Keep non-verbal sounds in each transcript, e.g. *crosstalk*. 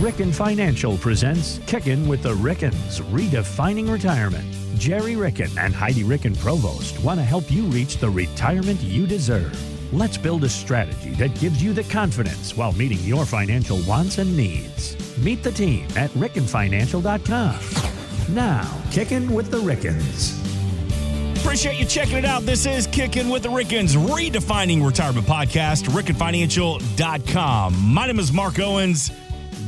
Ricken Financial presents Kickin' with the Rickens, redefining retirement. Gerry Ricken and Heidi Ricken Provost want to help you reach the retirement you deserve. Let's build a strategy that gives you the confidence while meeting your financial wants and needs. Meet the team at rickenfinancial.com. Now, Kickin' with the Rickens. Appreciate you checking it out. This is Kicking with the Rickens, redefining retirement podcast, rickenfinancial.com. My name is Mark Owens,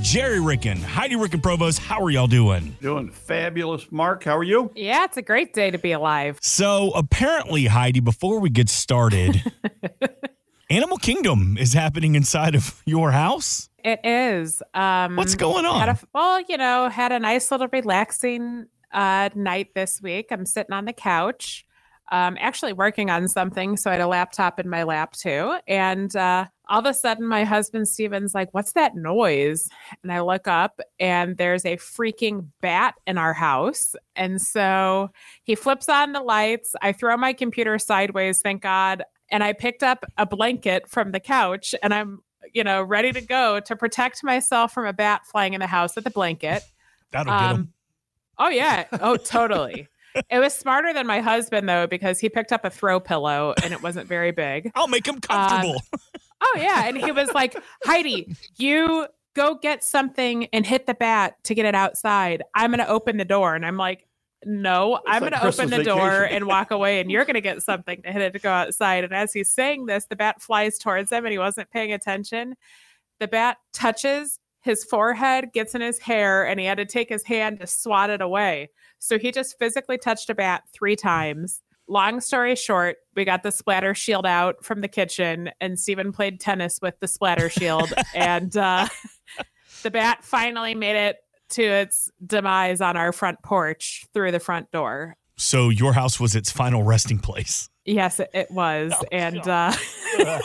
Gerry Ricken, Heidi Ricken Provost. How are y'all doing? Doing fabulous, Mark. How are you? Yeah, it's a great day to be alive. So, apparently, Heidi, before we get started, *laughs* Animal Kingdom is happening inside of your house. It is. Um, What's going on? Had a, well, you know, had a nice little relaxing uh, night this week. I'm sitting on the couch, um, actually working on something. So I had a laptop in my lap too. And uh, all of a sudden, my husband Steven's like, What's that noise? And I look up and there's a freaking bat in our house. And so he flips on the lights. I throw my computer sideways, thank God. And I picked up a blanket from the couch and I'm, you know, ready to go to protect myself from a bat flying in the house with a blanket. That'll get um, him. Oh yeah. Oh, totally. *laughs* it was smarter than my husband though because he picked up a throw pillow and it wasn't very big. I'll make him um, comfortable. *laughs* Oh yeah, and he was like, "Heidi, you go get something and hit the bat to get it outside. I'm going to open the door." And I'm like, "No, I'm like going to open the door and walk away and you're going to get something to hit it to go outside." And as he's saying this, the bat flies towards him and he wasn't paying attention. The bat touches his forehead, gets in his hair, and he had to take his hand to swat it away. So he just physically touched a bat three times. Long story short, we got the splatter shield out from the kitchen, and Stephen played tennis with the splatter *laughs* shield. and uh, *laughs* the bat finally made it to its demise on our front porch through the front door. So, your house was its final resting place. Yes, it, it was. and uh, *laughs*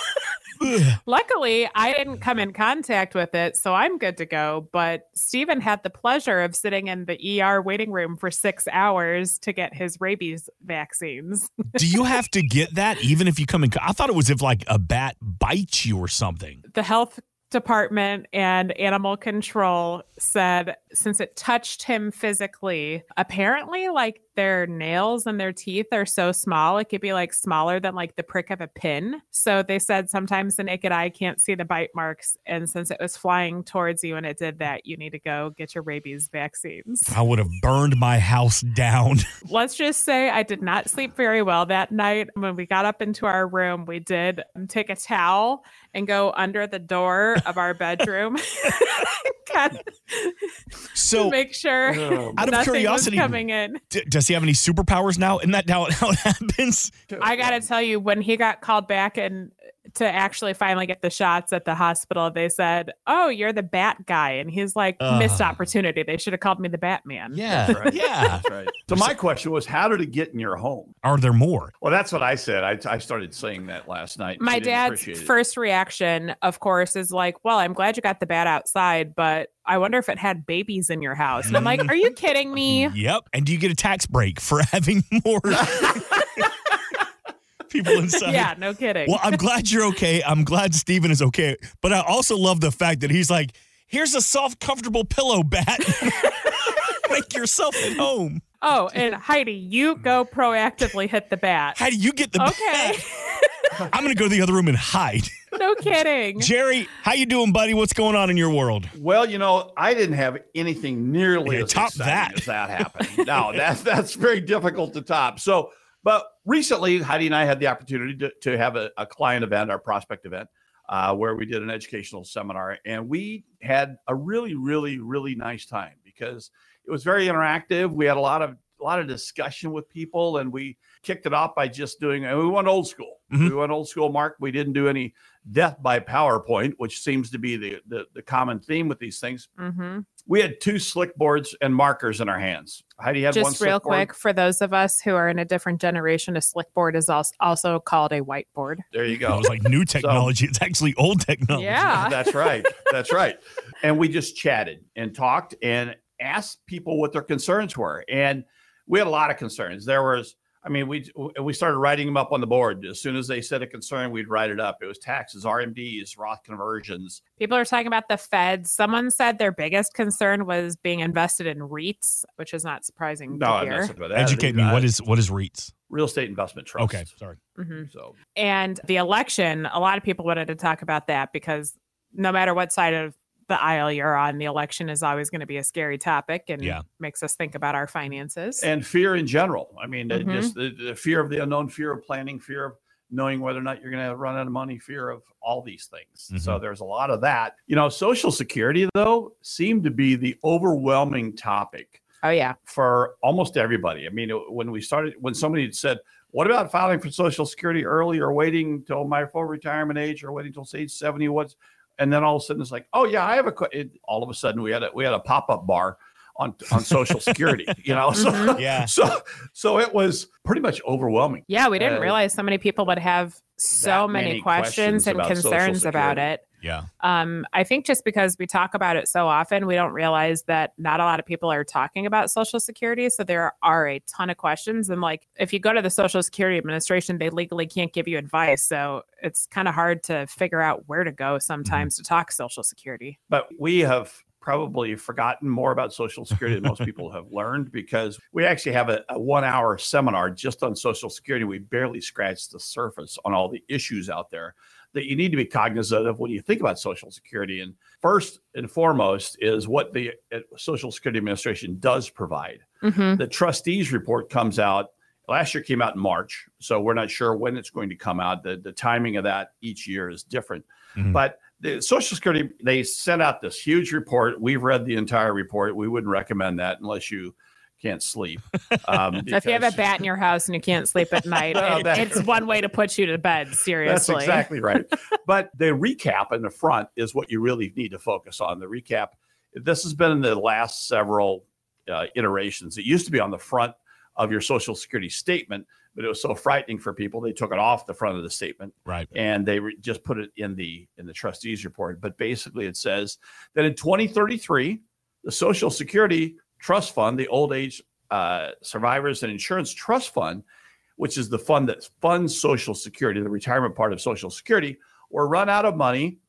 luckily, I didn't come in contact with it, so I'm good to go. But Stephen had the pleasure of sitting in the ER waiting room for six hours to get his rabies vaccines. *laughs* Do you have to get that even if you come in? I thought it was if like a bat bites you or something. the health department and animal control said since it touched him physically apparently like their nails and their teeth are so small it could be like smaller than like the prick of a pin so they said sometimes the naked eye can't see the bite marks and since it was flying towards you and it did that you need to go get your rabies vaccines I would have burned my house down. *laughs* let's just say I did not sleep very well that night. When we got up into our room, we did take a towel and go under the door of our bedroom. *laughs* So, make sure Oh, out of nothing curiosity, coming in. d- does he have any superpowers now? Isn't that how it, *laughs* how it happens? I got to tell you, when he got called back and to actually finally get the shots at the hospital, they said, "Oh, you're the Bat guy," and he's like, "Missed opportunity. They should have called me the Batman." Yeah. *laughs* That's right. Yeah. That's right. So my question was, how did it get in your home? Are there more? Well, that's what I said. I, I started saying that last night. my dad's first reaction, of course, is like, "Well, I'm glad you got the bat outside, but I wonder if it had babies in your house." And I'm like, "Are you kidding me?" *laughs* Yep. And do you get a tax break for *laughs* having more *laughs* people inside? yeah, no kidding. Well, I'm glad you're okay. I'm glad Steven is okay. But I also love the fact that he's like, here's a soft, comfortable pillow, bat. *laughs* Make yourself at home. oh, and Heidi, you go proactively hit the bat. How do you get the Okay, bat? I'm gonna go to the other room and hide. *laughs* no kidding. Gerry, how you doing, buddy? What's going on in your world? Well, you know, I didn't have anything nearly Yeah, as top exciting that. as that happened. no, that's that's very difficult to top. So, but recently, Heidi and I had the opportunity to, to have a, a client event, our prospect event, uh, where we did an educational seminar, and we had a really, really, really nice time because it was very interactive. We had a lot of a lot of discussion with people, and we kicked it off by just doing. And we went old school. Mhm. We went old school, Mark. We didn't do any death by PowerPoint, which seems to be the the, the common theme with these things hmm we had two slick boards and markers in our hands. Heidi had one Just slick real board. quick, for those of us who are in a different generation, a slickboard is als- also called a whiteboard. There you I *laughs* go. was like, new technology. it's actually old technology. Yeah. *laughs* That's right. That's right. And we just chatted and talked and asked people what their concerns were. And we had a lot of concerns. There was I mean, we we started writing them up on the board as soon as they said a concern. We'd write it up. It was taxes, RMDs, Roth conversions. People are talking about the Feds. Someone said their biggest concern was being invested in REITs, which is not surprising No, to I'm hear. not about that. Educate me. What is what is REITs? real estate investment trust? Okay, sorry. Mhm. So And the election, a lot of people wanted to talk about that because no matter what side of the aisle you're on, the election is always going to be a scary topic and Yeah. makes us think about our finances. and fear in general. I mean, it Mhm. just the, the fear of the unknown, fear of planning, fear of knowing whether or not you're going to run out of money, fear of all these things. So there's a lot of that. You know, Social Security though seemed to be the overwhelming topic oh, yeah. for almost everybody. I mean, when we started, when somebody said, "What about filing for Social Security early, or waiting till my full retirement age, or waiting till age 70?" What's and then all of a sudden it's like, "Oh yeah, I have a." que-" It, all of a sudden we had a we had a pop up bar on on Social Security. *laughs* You know, so Mhm. Yeah. *laughs* so so it was pretty much overwhelming. Yeah, we didn't Uh, realize so many people would have so many, many questions, questions and about concerns about it. Yeah. Um, I think just because we talk about it so often, we don't realize that not a lot of people are talking about Social Security. So there are a ton of questions. And like, if you go to the Social Security Administration, they legally can't give you advice. So it's kind of hard to figure out where to go sometimes to talk Social Security. but we have probably forgotten more about social *laughs* security than most people have learned because we actually have a, a one hour seminar just on social security. We barely scratched the surface on all the issues out there that you need to be cognizant of when you think about social security. And first and foremost is what the uh, social security administration does provide. Mhm. the trustees report comes out last year came out in march so we're not sure when it's going to come out. The, the timing of that each year is different. Mhm. but the social security they sent out this huge report we've read the entire report we wouldn't recommend that unless you can't sleep *laughs* um, So if you have a bat in your house and you can't sleep at night, *laughs* Well, it- that- it's one way to put you to bed. *laughs* Seriously, that's exactly right. but the recap in the front is what you really need to focus on. The recap. This has been in the last several uh, iterations. It used to be on the front of your Social Security statement, but it was so frightening for people they took it off the front of the statement Right. and they re- just put it in the in the trustees report. But basically, it says that in 2033, the Social Security Trust Fund, the Old Age uh, Survivors and Insurance Trust Fund, which is the fund that funds Social Security, the retirement part of Social Security, will run out of money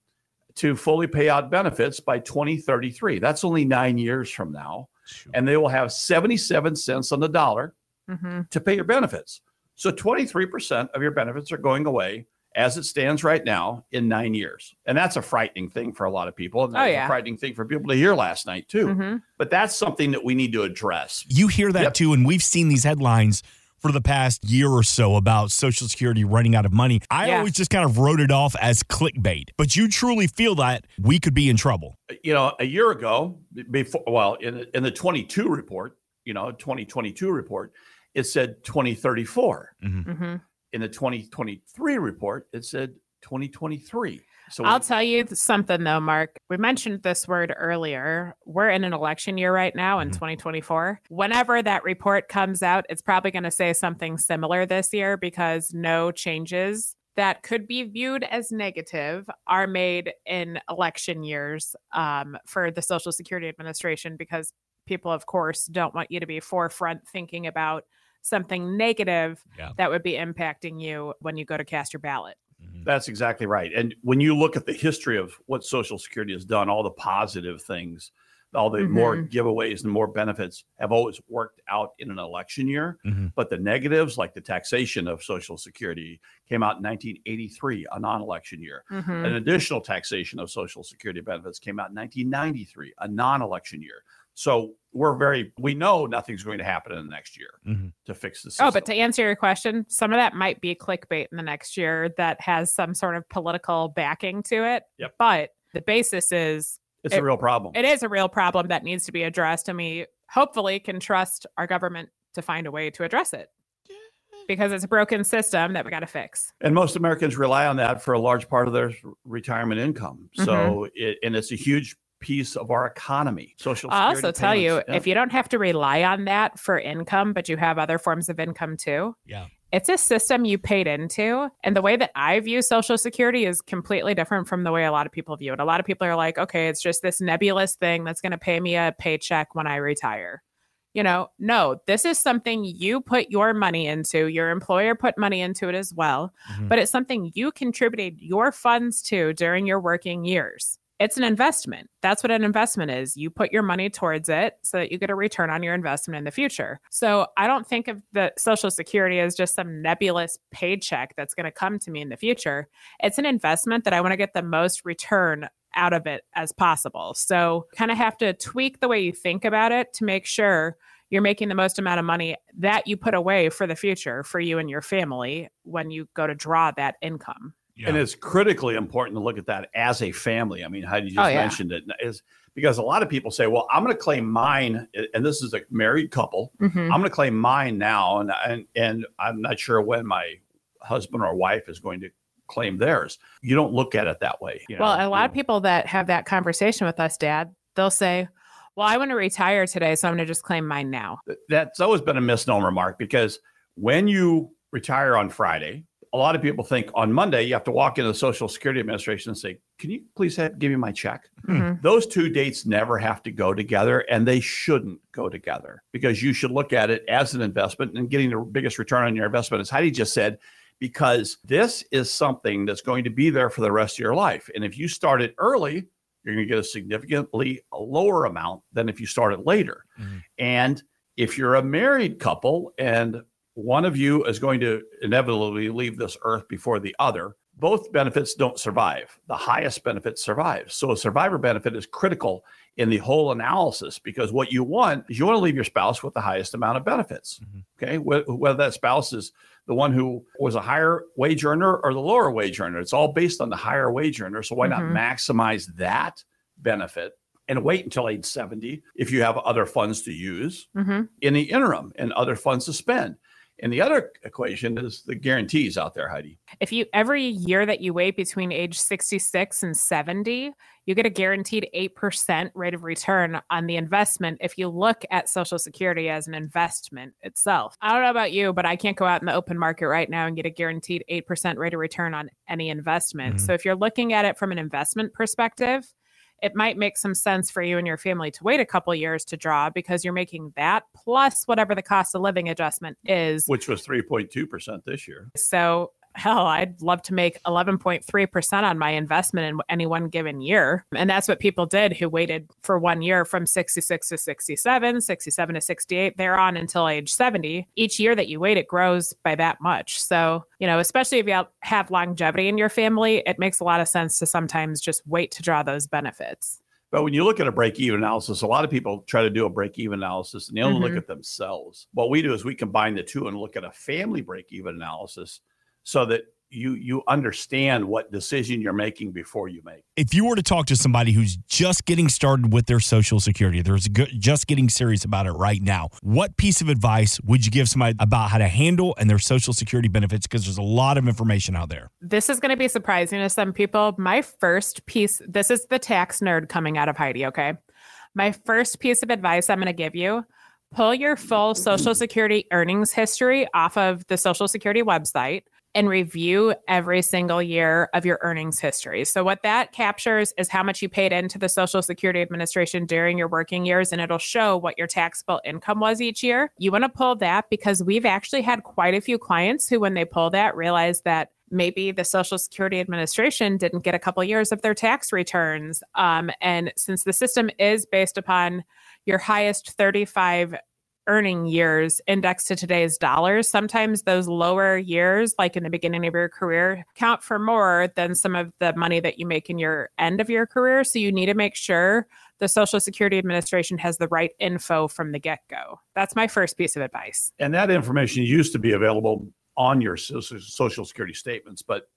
to fully pay out benefits by 2033. That's only nine years from now, Shoot. and they will have 77 cents on the dollar Mhm. to pay your benefits. So 23% of your benefits are going away as it stands right now in nine years. And that's a frightening thing for a lot of people. And Oh, yeah. a frightening thing for people to hear last night, too. Mhm. But that's something that we need to address. You hear that Yep. too, and we've seen these headlines for the past year or so about Social Security running out of money. I Yeah. always just kind of wrote it off as clickbait, but you truly feel that we could be in trouble. You know, a year ago, before, well, in, in the 22 report, you know, 2022 report, it said 2034. Mhm. In the 2023 report, it said 2023. So I'll tell you something though, Mark. We mentioned this word earlier. We're in an election year right now in Mhm. 2024. Whenever that report comes out, it's probably going to say something similar this year because no changes that could be viewed as negative are made in election years um, for the Social Security Administration because people, of course, don't want you to be forefront thinking about something negative Yeah. that would be impacting you when you go to cast your ballot. That's exactly right. And when you look at the history of what Social Security has done, all the positive things, all the more giveaways and more benefits have always worked out in an election year. Mhm. But the negatives, like the taxation of Social Security, came out in 1983, a non election year. Mhm. An additional taxation of Social Security benefits came out in 1993, a non election year. So we're very, we know nothing's going to happen in the next year Mhm. to fix this. system. Oh, but to answer your question, some of that might be clickbait in the next year that has some sort of political backing to it. Yep. But the basis is it's it- a real problem. it is a real problem that needs to be addressed, and we hopefully can trust our government to find a way to address it because it's a broken system that we got to fix. And most Americans rely on that for a large part of their retirement income. Mm-hmm. So, it, and it's a huge piece of our economy. Social. I'll Security also tell you yeah. if you don't have to rely on that for income, but you have other forms of income too, Yeah. it's a system you paid into. And the way that I view Social Security is completely different from the way a lot of people view it. A lot of people are like, okay, it's just this nebulous thing that's going to pay me a paycheck when I retire. You know, no, this is something you put your money into. Your employer put money into it as well, Mhm. but it's something you contributed your funds to during your working years. It's an investment. That's what an investment is. You put your money towards it so that you get a return on your investment in the future. So I don't think of the Social Security as just some nebulous paycheck that's going to come to me in the future. It's an investment that I want to get the most return out of it as possible. So kind of have to tweak the way you think about it to make sure you're making the most amount of money that you put away for the future for you and your family when you go to draw that income. Yeah. And it's critically important to look at that as a family. I mean, how you just Oh, yeah. mentioned it is because a lot of people say, "Well, I'm going to claim mine," and this is a married couple. Mhm. I'm going to claim mine now, and and and I'm not sure when my husband or wife is going to claim theirs. You don't look at it that way. you Well, know? a lot of people that have that conversation with us, Dad, they'll say, Well, I want to retire today, so I'm going to just claim mine now. That's always been a misnomer, Mark, because when you retire on Friday, a lot of people think on Monday you have to walk into the Social Security Administration and say, "Can you please have, give me my check?" Mhm. Those two dates never have to go together, and they shouldn't go together because you should look at it as an investment and getting the biggest return on your investment, as Heidi just said, because this is something that's going to be there for the rest of your life. And if you start it early, you're going to get a significantly lower amount than if you start it later. Mhm. And if you're a married couple and one of you is going to inevitably leave this earth before the other, both benefits don't survive. The highest benefit survives. So a survivor benefit is critical in the whole analysis because what you want is you want to leave your spouse with the highest amount of benefits. Mhm. Okay. Whether that spouse is the one who was a higher wage earner or the lower wage earner, it's all based on the higher wage earner. So why Mhm. not maximize that benefit and wait until age 70 if you have other funds to use hmm in the interim and other funds to spend? And the other equation is the guarantees out there, Heidi. If you every year that you wait between age 66 and 70, you get a guaranteed 8% rate of return on the investment if you look at Social Security as an investment itself. I don't know about you, but I can't go out in the open market right now and get a guaranteed 8% rate of return on any investment. Mhm. So if you're looking at it from an investment perspective, it might make some sense for you and your family to wait a couple years to draw because you're making that plus whatever the cost of living adjustment is which was 3.2% this year. so, hell, I'd love to make 11.3% on my investment in any one given year. And that's what people did who waited for one year from 66 to 67, 67 to 68, they're on until age 70. Each year that you wait, it grows by that much. So, you know, especially if you have- longevity in your family, it makes a lot of sense to sometimes just wait to draw those benefits. But when you look at a break even analysis, a lot of people try to do a break even analysis and they only Mhm. look at themselves. What we do is we combine the two and look at a family break even analysis so that you you understand what decision you're making before you make. if you were to talk to somebody who's just getting started with their social security, there's good, just getting serious about it right now, what piece of advice would you give somebody about how to handle and their social security benefits? Because there's a lot of information out there. This is going to be surprising to some people. My first piece, this is the tax nerd coming out of Heidi, okay? My first piece of advice I'm going to give you pull your full Social Security earnings history off of the Social Security website and review every single year of your earnings history. So, what that captures is how much you paid into the Social Security Administration during your working years, and it'll show what your taxable income was each year. You want to pull that because we've actually had quite a few clients who, when they pull that, realize that maybe the Social Security Administration didn't get a couple years of their tax returns. Um, and since the system is based upon your highest 35 earning years indexed to today's dollars, sometimes those lower years, like in the beginning of your career, count for more than some of the money that you make in your end of your career. So you need to make sure the Social Security Administration has the right info from the get go. That's my first piece of advice. And that information used to be available on your social, social security statements, but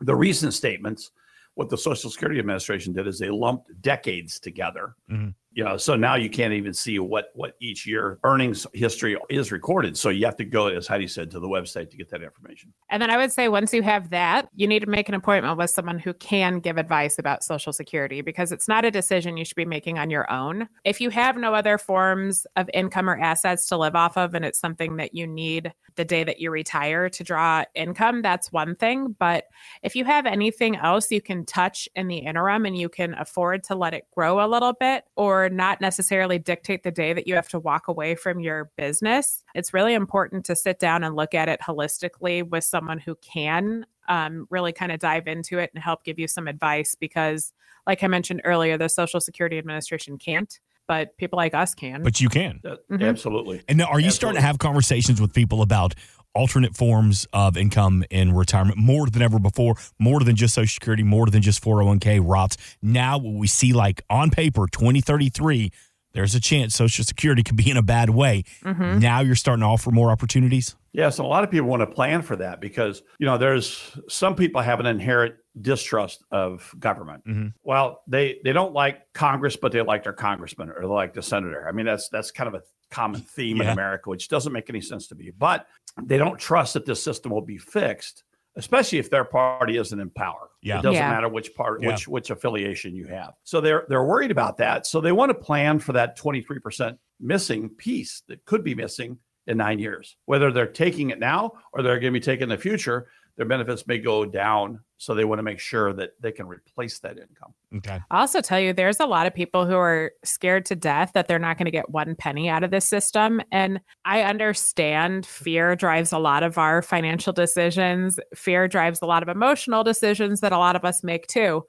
the recent statements, what the Social Security Administration did is they lumped decades together. Mhm. You know, so now you can't even see what what each year earnings history is recorded. So you have to go, as Heidi said, to the website to get that information. And then I would say once you have that, you need to make an appointment with someone who can give advice about Social Security because it's not a decision you should be making on your own. If you have no other forms of income or assets to live off of and it's something that you need the day that you retire to draw income, that's one thing. But if you have anything else you can touch in the interim and you can afford to let it grow a little bit or not necessarily dictate the day that you have to walk away from your business, it's really important to sit down and look at it holistically with someone who can um, really kind of dive into it and help give you some advice because, like I mentioned earlier, the Social Security Administration can't but people like us can. But you can. Mm-hmm. Absolutely. And now, are you Absolutely. starting to have conversations with people about alternate forms of income in retirement more than ever before, more than just Social Security, more than just 401k, Roths? Now, what we see like on paper, 2033, there's a chance Social Security could be in a bad way. Mm-hmm. Now you're starting to offer more opportunities? Yes, and a lot of people want to plan for that because, you know, there's some people have an inherent distrust of government. Mm-hmm. Well, they they don't like Congress, but they like their congressman or they like the senator. I mean, that's that's kind of a common theme yeah. in America, which doesn't make any sense to me. But they don't trust that this system will be fixed, especially if their party isn't in power. Yeah. It doesn't yeah. matter which part, yeah. which which affiliation you have. So they're they're worried about that. So they want to plan for that 23% missing piece that could be missing in nine years. Whether they're taking it now or they're going to be taking in the future, their benefits may go down. So they want to make sure that they can replace that income. Okay. I'll also tell you, there's a lot of people who are scared to death that they're not going to get one penny out of this system. And I understand fear drives a lot of our financial decisions, fear drives a lot of emotional decisions that a lot of us make too.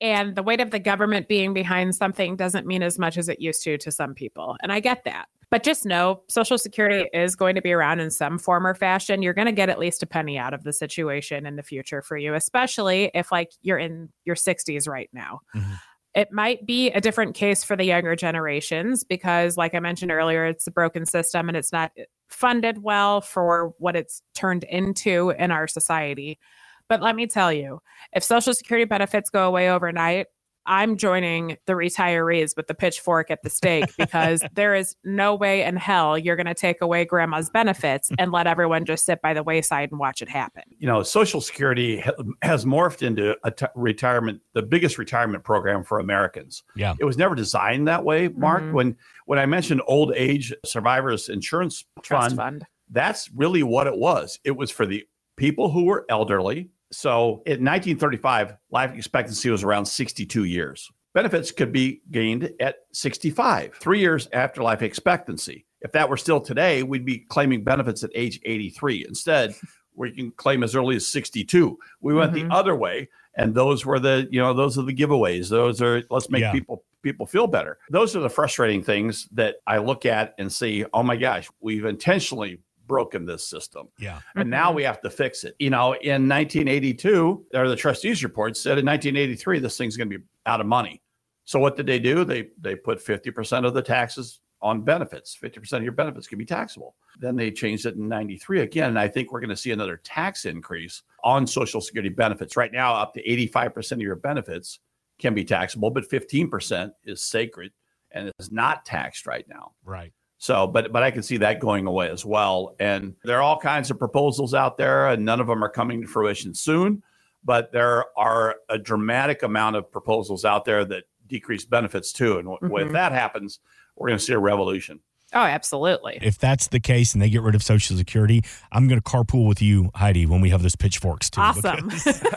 And the weight of the government being behind something doesn't mean as much as it used to to some people. And I get that. But just know Social Security is going to be around in some form or fashion. You're going to get at least a penny out of the situation in the future for you, especially if like you're in your 60s right now. Mm-hmm. It might be a different case for the younger generations because, like I mentioned earlier, it's a broken system and it's not funded well for what it's turned into in our society. But let me tell you, if Social Security benefits go away overnight, I'm joining the retirees with the pitchfork at the stake *laughs* because there is no way in hell you're going to take away grandma's benefits and let everyone just sit by the wayside and watch it happen. You know, Social Security has morphed into a t- retirement, the biggest retirement program for Americans. Yeah. It was never designed that way, Mark. Mm-hmm. When when I mentioned old age survivors insurance fund, fund, that's really what it was. It was for the people who were elderly so in 1935, life expectancy was around 62 years. Benefits could be gained at 65, three years after life expectancy. If that were still today, we'd be claiming benefits at age 83. Instead, we can claim as early as 62. We went mm-hmm. the other way, and those were the you know those are the giveaways. Those are let's make yeah. people people feel better. Those are the frustrating things that I look at and see. Oh my gosh, we've intentionally broken this system. Yeah. And now mm-hmm. we have to fix it. You know, in 1982, or the trustees report said in 1983, this thing's going to be out of money. So what did they do? They they put 50% of the taxes on benefits. 50% of your benefits can be taxable. Then they changed it in 93 again. And I think we're going to see another tax increase on Social Security benefits. Right now, up to 85% of your benefits can be taxable, but 15% is sacred and is not taxed right now. Right. So, but but I can see that going away as well. And there are all kinds of proposals out there, and none of them are coming to fruition soon. But there are a dramatic amount of proposals out there that decrease benefits too. And mm-hmm. if that happens, we're going to see a revolution. Oh, absolutely. If that's the case and they get rid of Social Security, I'm going to carpool with you, Heidi, when we have those pitchforks too. Awesome. *laughs*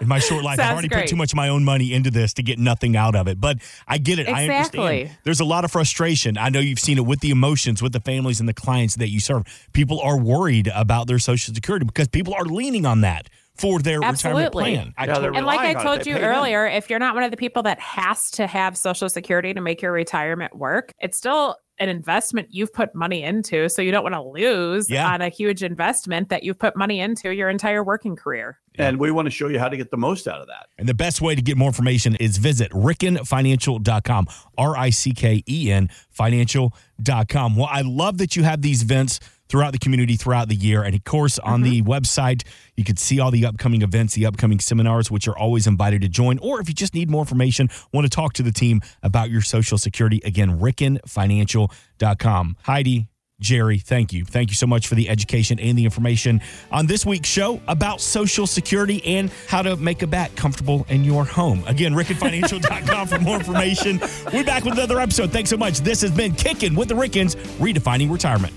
in my short life. I've already great. put too much of my own money into this to get nothing out of it. But I get it. Exactly. I understand. There's a lot of frustration. I know you've seen it with the emotions, with the families and the clients that you serve. People are worried about their Social Security because people are leaning on that for their Absolutely. retirement plan. I yeah, and like I told you earlier, if you're not one of the people that has to have Social Security to make your retirement work, it's still an investment you've put money into. So you don't want to lose yeah. on a huge investment that you've put money into your entire working career. And we want to show you how to get the most out of that. And the best way to get more information is visit rickenfinancial.com, R I C K E N financial.com. Well, I love that you have these events throughout the community throughout the year. And of course, on mm-hmm. the website, you can see all the upcoming events, the upcoming seminars, which you're always invited to join. Or if you just need more information, want to talk to the team about your Social Security, again, rickenfinancial.com. Heidi, Gerry, thank you. Thank you so much for the education and the information on this week's show about Social Security and how to make a bat comfortable in your home. Again, rickenfinancial.com for more information. We're back with another episode. Thanks so much. This has been Kicking with the Rickens, redefining retirement.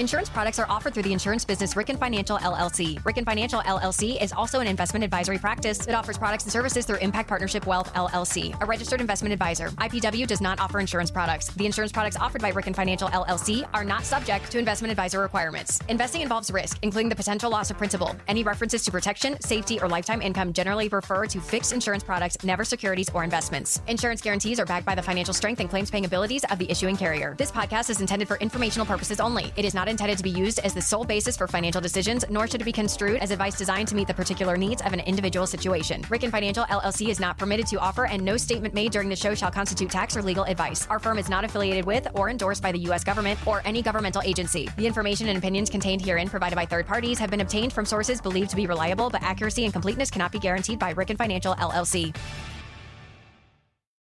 Insurance products are offered through the insurance business Ricken Financial LLC. Ricken Financial LLC is also an investment advisory practice that offers products and services through Impact Partnership Wealth LLC, a registered investment advisor. IPW does not offer insurance products. The insurance products offered by Ricken Financial LLC are not subject to investment advisor requirements. Investing involves risk, including the potential loss of principal. Any references to protection, safety, or lifetime income generally refer to fixed insurance products, never securities or investments. Insurance guarantees are backed by the financial strength and claims paying abilities of the issuing carrier. This podcast is intended for informational purposes only. It is not intended to be used as the sole basis for financial decisions, nor should it be construed as advice designed to meet the particular needs of an individual situation. Ricken Financial LLC is not permitted to offer, and no statement made during the show shall constitute tax or legal advice. Our firm is not affiliated with or endorsed by the U.S. government or any governmental agency. The information and opinions contained herein provided by third parties have been obtained from sources believed to be reliable, but accuracy and completeness cannot be guaranteed by Ricken Financial LLC.